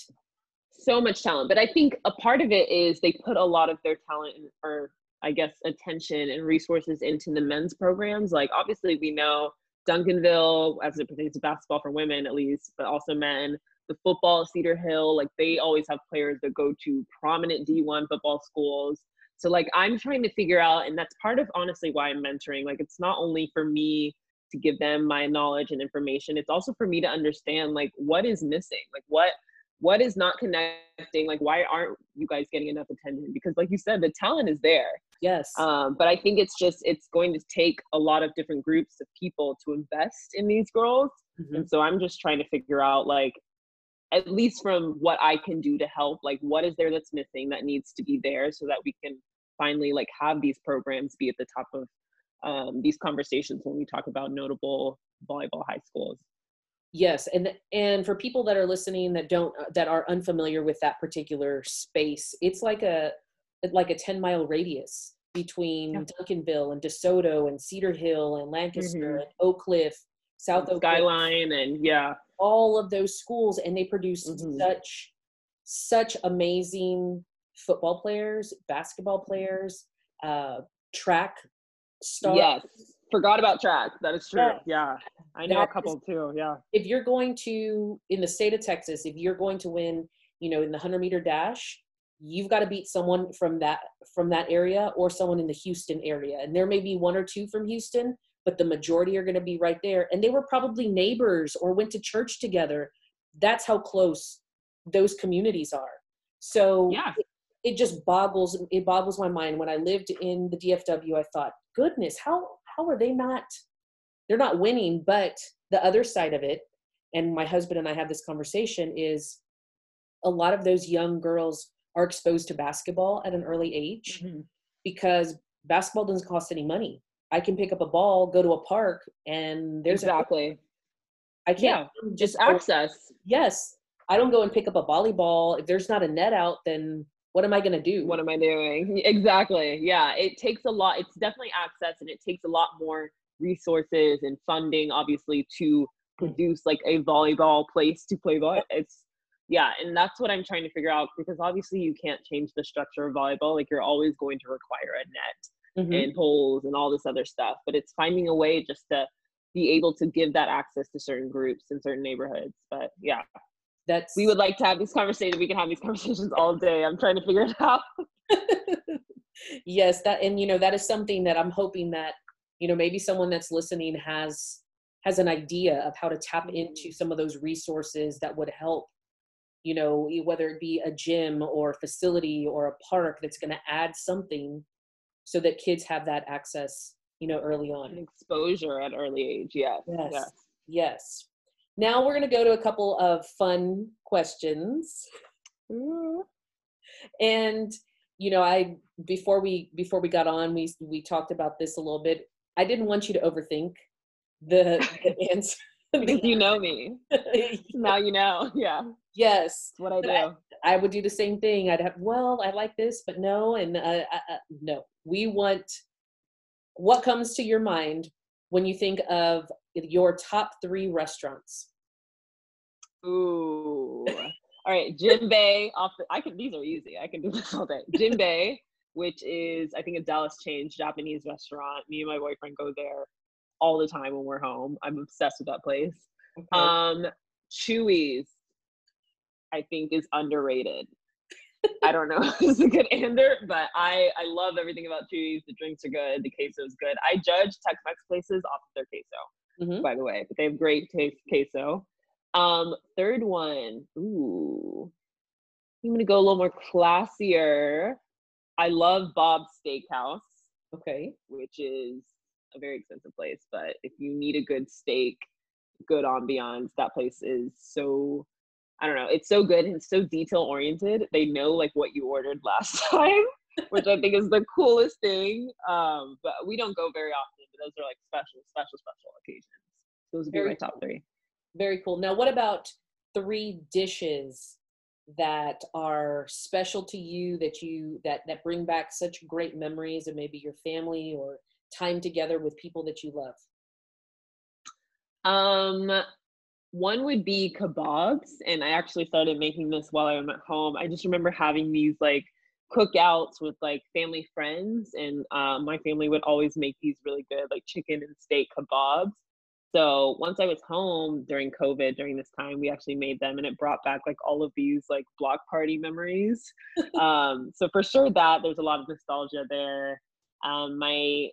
So much talent. But i think a part of it is they put a lot of their talent in, or i guess attention and resources into the men's programs. Like obviously we know duncanville as it pertains to basketball for women at least but also men. The football cedar hill like they always have players that go to prominent d1 football schools so like i'm trying to figure out and that's part of honestly why i'm mentoring like it's not only for me to give them my knowledge and information it's also for me to understand like what is missing like what what is not connecting like why aren't you guys getting enough attention? Because like you said the talent is there. Yes. Um, but i think it's just it's going to take a lot of different groups of people to invest in these girls. Mhm. and so i'm just trying to figure out like at least from what i can do to help like what is there that's missing that needs to be there so that we can finally like have these programs be at the top of um, these conversations when we talk about notable volleyball high schools Yes, and and for people that are listening that don't that are unfamiliar with that particular space, it's like a like a 10 mile radius between Yeah. Duncanville and DeSoto and Cedar Hill and Lancaster Mhm. and Oak Cliff, South Oak Cliff, skyline and yeah all of those schools and they produce Mhm. such such amazing football players, basketball players, uh track stars. yes forgot about track that is true Yes. yeah i know That a is- couple too yeah if you're going to in the state of Texas, if you're going to win, you know, in the 100 meter dash, you've got to beat someone from that from that area or someone in the Houston area. And there may be one or two from Houston, but the majority are going to be right there. And they were probably neighbors or went to church together. That's how close those communities are. So yeah it, it just boggles it boggles my mind. When I lived in the DFW, I thought, goodness, how how are they not they're not winning, but the other side of it, and my husband and I have this conversation, is a lot of those young girls are exposed to basketball at an early age Mhm. because basketball doesn't cost any money. I can pick up a ball, go to a park, and there's exactly a, I can't yeah just go- access Yes, I don't go and pick up a volleyball. If there's not a net out, then what am I going to do? what am i doing exactly yeah it takes a lot it's definitely access and it takes a lot more resources and funding obviously to produce like a volleyball place to play volleyball it's yeah and that's what i'm trying to figure out because obviously you can't change the structure of volleyball like you're always going to require a net Mhm. and poles and all this other stuff but it's finding a way just to be able to give that access to certain groups in certain neighborhoods but yeah That's we would like to have these conversations we can have these conversations all day. I'm trying to figure it out. Yes that and you know that is something that i'm hoping that you know maybe someone that's listening has has an idea of how to tap into mm-hmm. some of those resources that would help you know whether it be a gym or facility or a park that's going to add something so that kids have that access you know early on. Exposure at early age. Yes yes yes. yes now we're going to go to a couple of fun questions. And you know i before we before we got on we we talked about this a little bit. I didn't want you to overthink the, the answer. You know me. Now you know. Yeah. Yes. What i But I- do i would do the same thing. I'd have well i like this but no and uh, uh, uh, no. We want what comes to your mind when you think of your top three restaurants Ooh. All right, Jim Bay. Off the, I can. These are easy. I can do this all day. Jim Bay, which is I think a Dallas chain Japanese restaurant. Me and my boyfriend go there all the time when we're home. I'm obsessed with that place. Okay. Um, Chuy's, I think, is underrated. I don't know if it's a good answer, but I I love everything about Chuy's. The drinks are good. The queso is good. I judge Tex-Mex places off of their queso Mhm. by the way, but they have great taste queso. Um, third one, ooh, I'm gonna go a little more classier. I love Bob's Steakhouse, okay which is a very expensive place, but if you need a good steak, good ambiance, that place is so. I don't know. It's so good and so detail oriented. They know like what you ordered last time, which I think is the coolest thing. Um, but we don't go very often. But those are like special, special, special occasions. Those would be my top three. Very cool. Now, what about three dishes that are special to you that you that that bring back such great memories of maybe your family or time together with people that you love? Um, one would be kebabs, and I actually started making this while I'm at home. I just remember having these like cookouts with like family friends, and uh, my family would always make these really good like chicken and steak kebabs. So once I was home during COVID, during this time, we actually made them, and it brought back like all of these like block party memories. um, so for sure that there's a lot of nostalgia there. Um, my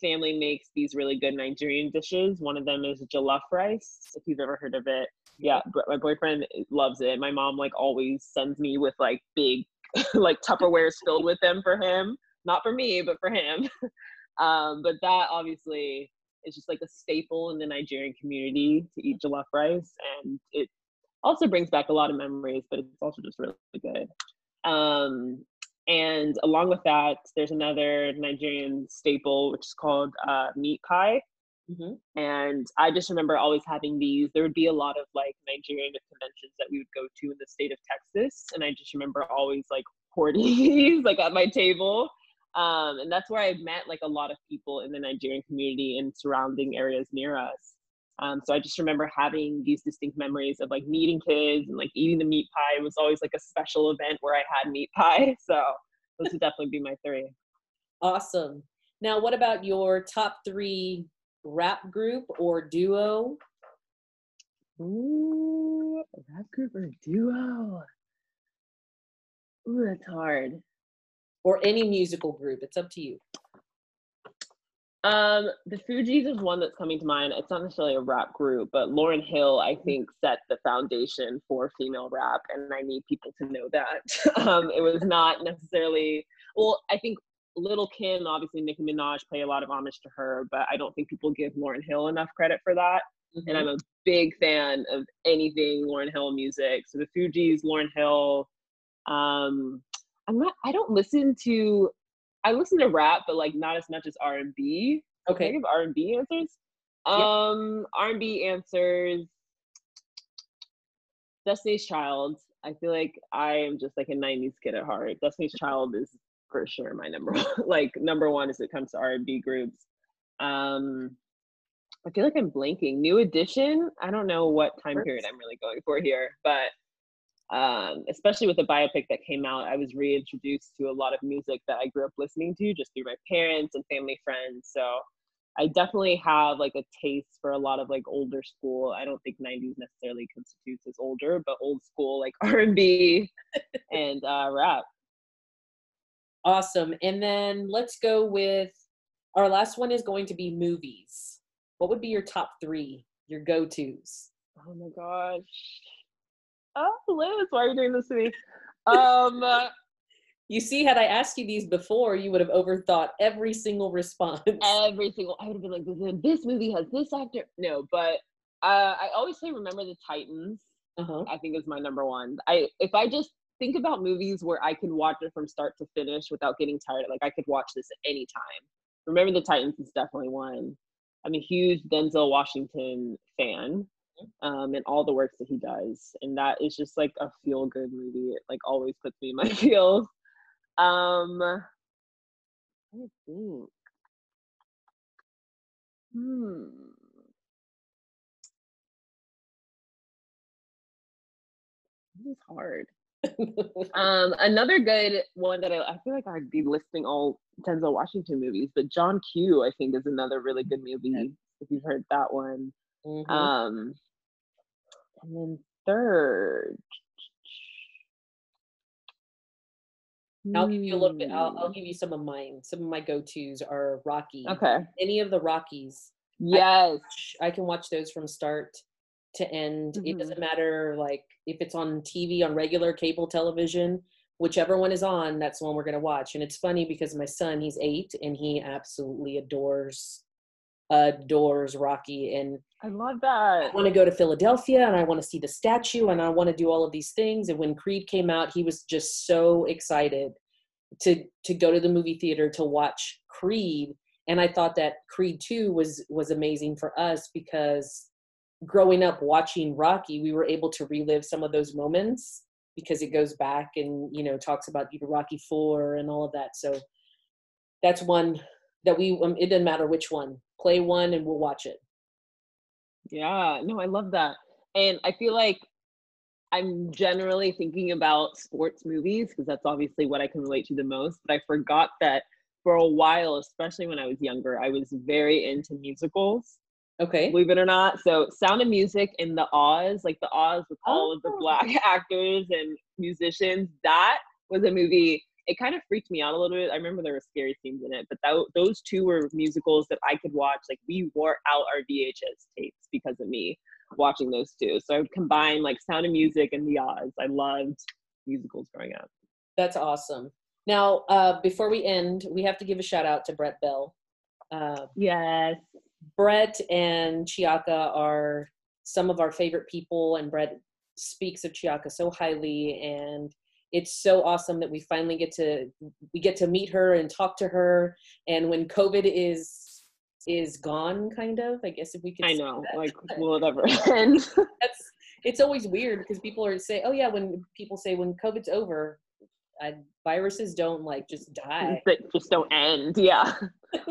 family makes these really good Nigerian dishes. One of them is jollof rice. If you've ever heard of it, yeah, my boyfriend loves it. My mom like always sends me with like big like Tupperwares filled with them for him, not for me, but for him. um, but that obviously is just like a staple in the Nigerian community to eat jollof rice, and it also brings back a lot of memories. But it's also just really good. Um, and along with that, there's another Nigerian staple which is called uh, meat pie. Mm-hmm. And I just remember always having these. There would be a lot of like Nigerian conventions that we would go to in the state of Texas, and I just remember always like hoarding these like at my table. Um, and that's where I met like a lot of people in the Nigerian community and surrounding areas near us. Um, so I just remember having these distinct memories of like meeting kids and like eating the meat pie. It was always like a special event where I had meat pie. So those would definitely be my three. Awesome. Now, what about your top three rap group or duo? Ooh, rap group or duo? Ooh, that's hard. Or any musical group. It's up to you. Um, the Fugees is one that's coming to mind. It's not necessarily a rap group, but Lauryn Hill, I think, set the foundation for female rap, and I need people to know that. um, it was not necessarily well. I think Lil' Kim, obviously Nicki Minaj, pay a lot of homage to her, but I don't think people give Lauryn Hill enough credit for that. Mm-hmm. And I'm a big fan of anything Lauryn Hill music. So the Fugees, Lauryn Hill. Um, I'm not. I don't listen to. I listen to rap, but like not as much as R and B. Okay, give R and B answers. Um, R and B answers. Destiny's Child. I feel like I am just like a '90s kid at heart. Destiny's Child is for sure my number one. like number one as it comes to R and B groups. Um, I feel like I'm blanking. New Edition. I don't know what time period I'm really going for here, but um, especially with the biopic that came out, I was reintroduced to a lot of music that I grew up listening to just through my parents and family friends. So I definitely have like a taste for a lot of like older school. I don't think 90s necessarily constitutes as older, but old school like R&B and uh, rap. Awesome. And then let's go with our last one is going to be movies. What would be your top three, your go tos? Oh my gosh. Oh, Liz, why are you doing this to me? Um, you see, had I asked you these before, you would have overthought every single response. Every single, I would have been like, this movie has this actor. No, but uh, I always say, remember the Titans. Uh-huh. I think is my number one. I if I just think about movies where I can watch it from start to finish without getting tired. Like I could watch this at any time. Remember the Titans is definitely one. I'm a huge Denzel Washington fan, um, and all the works that he does, and that is just like a feel good movie. It like always puts me in my feels. Um, I think. Hmm. This is hard um, another good one that I, I, feel like I'd be listing all Denzel Washington movies, but John Q I think is another really good movie if you've heard that one. Mm-hmm. Um, and then third, I'll give you a little bit. I'll, I'll, hmm. give you some of mine. Some of my go tos are Rocky. Okay. Any of the Rockies. Yes. I, I can watch those from start to end. Mm-hmm. It doesn't matter like if it's on TV on regular cable television, whichever one is on, that's the one we're gonna watch. And it's funny because my son, he's eight, and he absolutely adores adores Rocky. And I love that. I want to go to Philadelphia and I want to see the statue and I want to do all of these things. And when Creed came out, he was just so excited to to go to the movie theater to watch Creed. And I thought that Creed 2 was was amazing for us because growing up watching Rocky, we were able to relive some of those moments because it goes back and you know talks about you know, Rocky Four and all of that. So that's one that we. Um, it doesn't matter which one. Play one and we'll watch it. Yeah, no, I love that, and I feel like I'm generally thinking about sports movies because that's obviously what I can relate to the most. But I forgot that for a while, especially when I was younger, I was very into musicals. Okay. Believe it or not. So Sound of Music in the Oz, like the Oz with all oh. of the black oh. actors and musicians, that was a movie. it kind of freaked me out a little bit. I remember there were scary scenes in it, but that, those two were musicals that I could watch. Like we wore out our VHS tapes because of me watching those two. So I would combine like Sound of Music and The Oz. I loved musicals growing up. That's awesome. Now, uh, before we end, we have to give a shout out to Brett Bell. Uh, yes. Brett and Chiaka are some of our favorite people, and Brett speaks of Chiaka so highly, and it's so awesome that we finally get to we get to meet her and talk to her. And when COVID is is gone, kind of, I guess if we could. I know, like, will it ever end? That's it's always weird because people are say, oh yeah, when people say when COVID's over, I, viruses don't like just die. That just don't end. Yeah.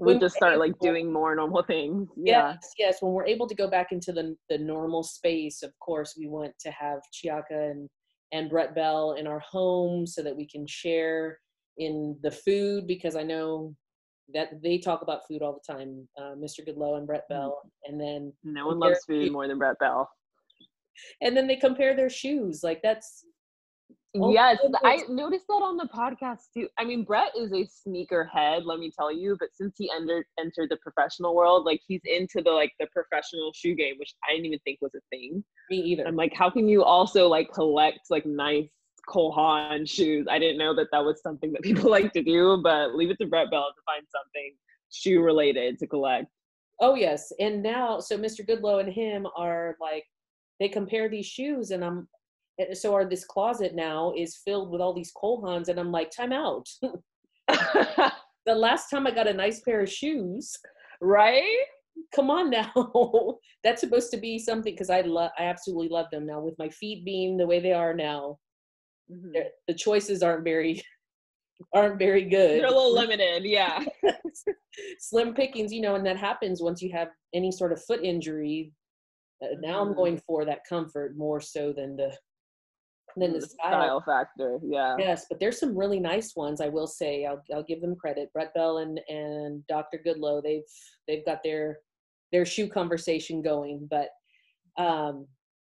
we just start like doing more normal things. Yeah. Yes, yes. When we're able to go back into the the normal space, of course, we want to have Chiaka and and Brett Bell in our home so that we can share in the food because I know that they talk about food all the time, uh, Mr. Goodlow and Brett mm-hmm. Bell, and then no one loves food more than Brett Bell. And then they compare their shoes. Like that's Oh, yes, I noticed that on the podcast too. I mean, Brett is a sneaker head, let me tell you. But since he entered entered the professional world, like he's into the like the professional shoe game, which I didn't even think was a thing. Me either. I'm like, how can you also like collect like nice Cole Haan shoes? I didn't know that that was something that people like to do. But leave it to Brett Bell to find something shoe related to collect. Oh yes, and now so Mr. Goodlow and him are like they compare these shoes, and I'm so our this closet now is filled with all these Cole Haans, and I'm like, time out. the last time I got a nice pair of shoes, right? Come on now, that's supposed to be something because I love, I absolutely love them now. With my feet being the way they are now, mm-hmm. the choices aren't very, aren't very good. They're a little limited, yeah. Slim pickings, you know, and that happens once you have any sort of foot injury. Uh, now I'm going mm-hmm. for that comfort more so than the than the mm, style. style. factor. Yeah. Yes, but there's some really nice ones. I will say. I'll I'll give them credit. Brett Bell and and Dr. Goodlow. They've they've got their their shoe conversation going. But um,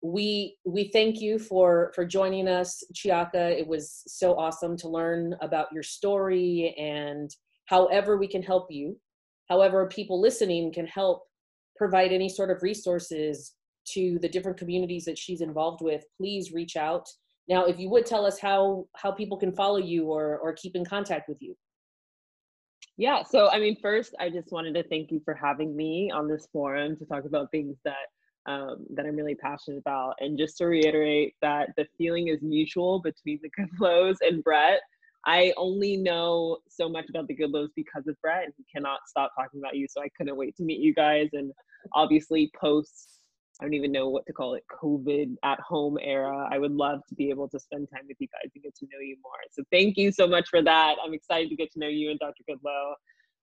we we thank you for for joining us, Chiaka. It was so awesome to learn about your story and however we can help you. However, people listening can help provide any sort of resources to the different communities that she's involved with, please reach out. Now, if you would tell us how how people can follow you or or keep in contact with you. Yeah, so I mean, first, I just wanted to thank you for having me on this forum to talk about things that um, that I'm really passionate about, and just to reiterate that the feeling is mutual between the Goodlows and Brett. I only know so much about the Goodlows because of Brett, and he cannot stop talking about you. So I couldn't wait to meet you guys, and obviously post I don't even know what to call it, COVID at home era. I would love to be able to spend time with you guys and get to know you more. So thank you so much for that. I'm excited to get to know you and Dr. Goodlow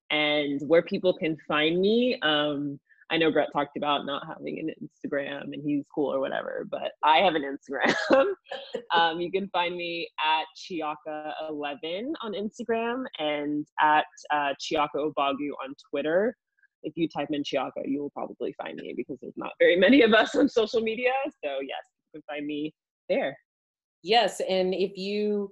and where people can find me. Um, I know Brett talked about not having an Instagram and he's cool or whatever, but I have an Instagram. um, you can find me at Chiaka11 on Instagram and at uh, Chiaka Ogbogu on Twitter if you type in Chiaka, you will probably find me because there's not very many of us on social media. So yes, you can find me there. Yes, and if you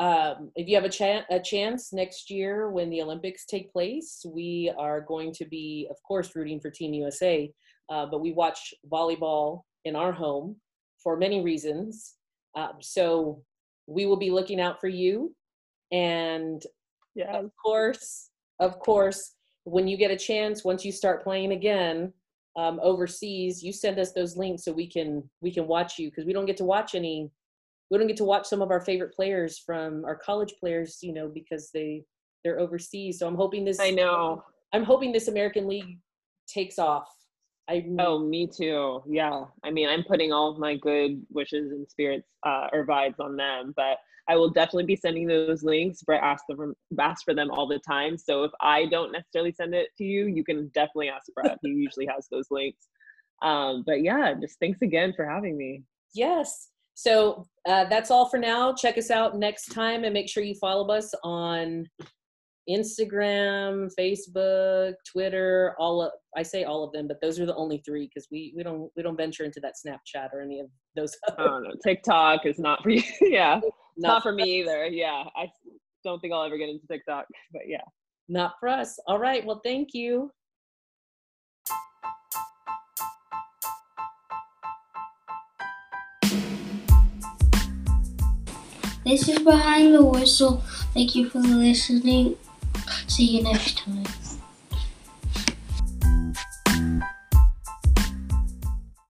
um, if you have a, cha- a chance next year when the Olympics take place, we are going to be, of course, rooting for Team USA. Uh, but we watch volleyball in our home for many reasons. Um, so we will be looking out for you. And yeah. of course, of course, when you get a chance, once you start playing again um, overseas, you send us those links so we can we can watch you because we don't get to watch any. We don't get to watch some of our favorite players from our college players, you know, because they they're overseas. So I'm hoping this. I know. I'm hoping this American League takes off. I oh, me too. Yeah, I mean, I'm putting all of my good wishes and spirits uh, or vibes on them, but I will definitely be sending those links. Brett asks them asks for them all the time. So if I don't necessarily send it to you, you can definitely ask Brett. he usually has those links. Um, but yeah, just thanks again for having me. Yes. So uh, that's all for now. Check us out next time and make sure you follow us on Instagram, Facebook, Twitter, all of, I say all of them, but those are the only three because we, we don't we don't venture into that Snapchat or any of those. Oh no, TikTok is not for you. yeah, not, not for, for me either. Yeah, I don't think I'll ever get into TikTok, but yeah, not for us. All right, well, thank you. This is behind the whistle. Thank you for listening. See you next time.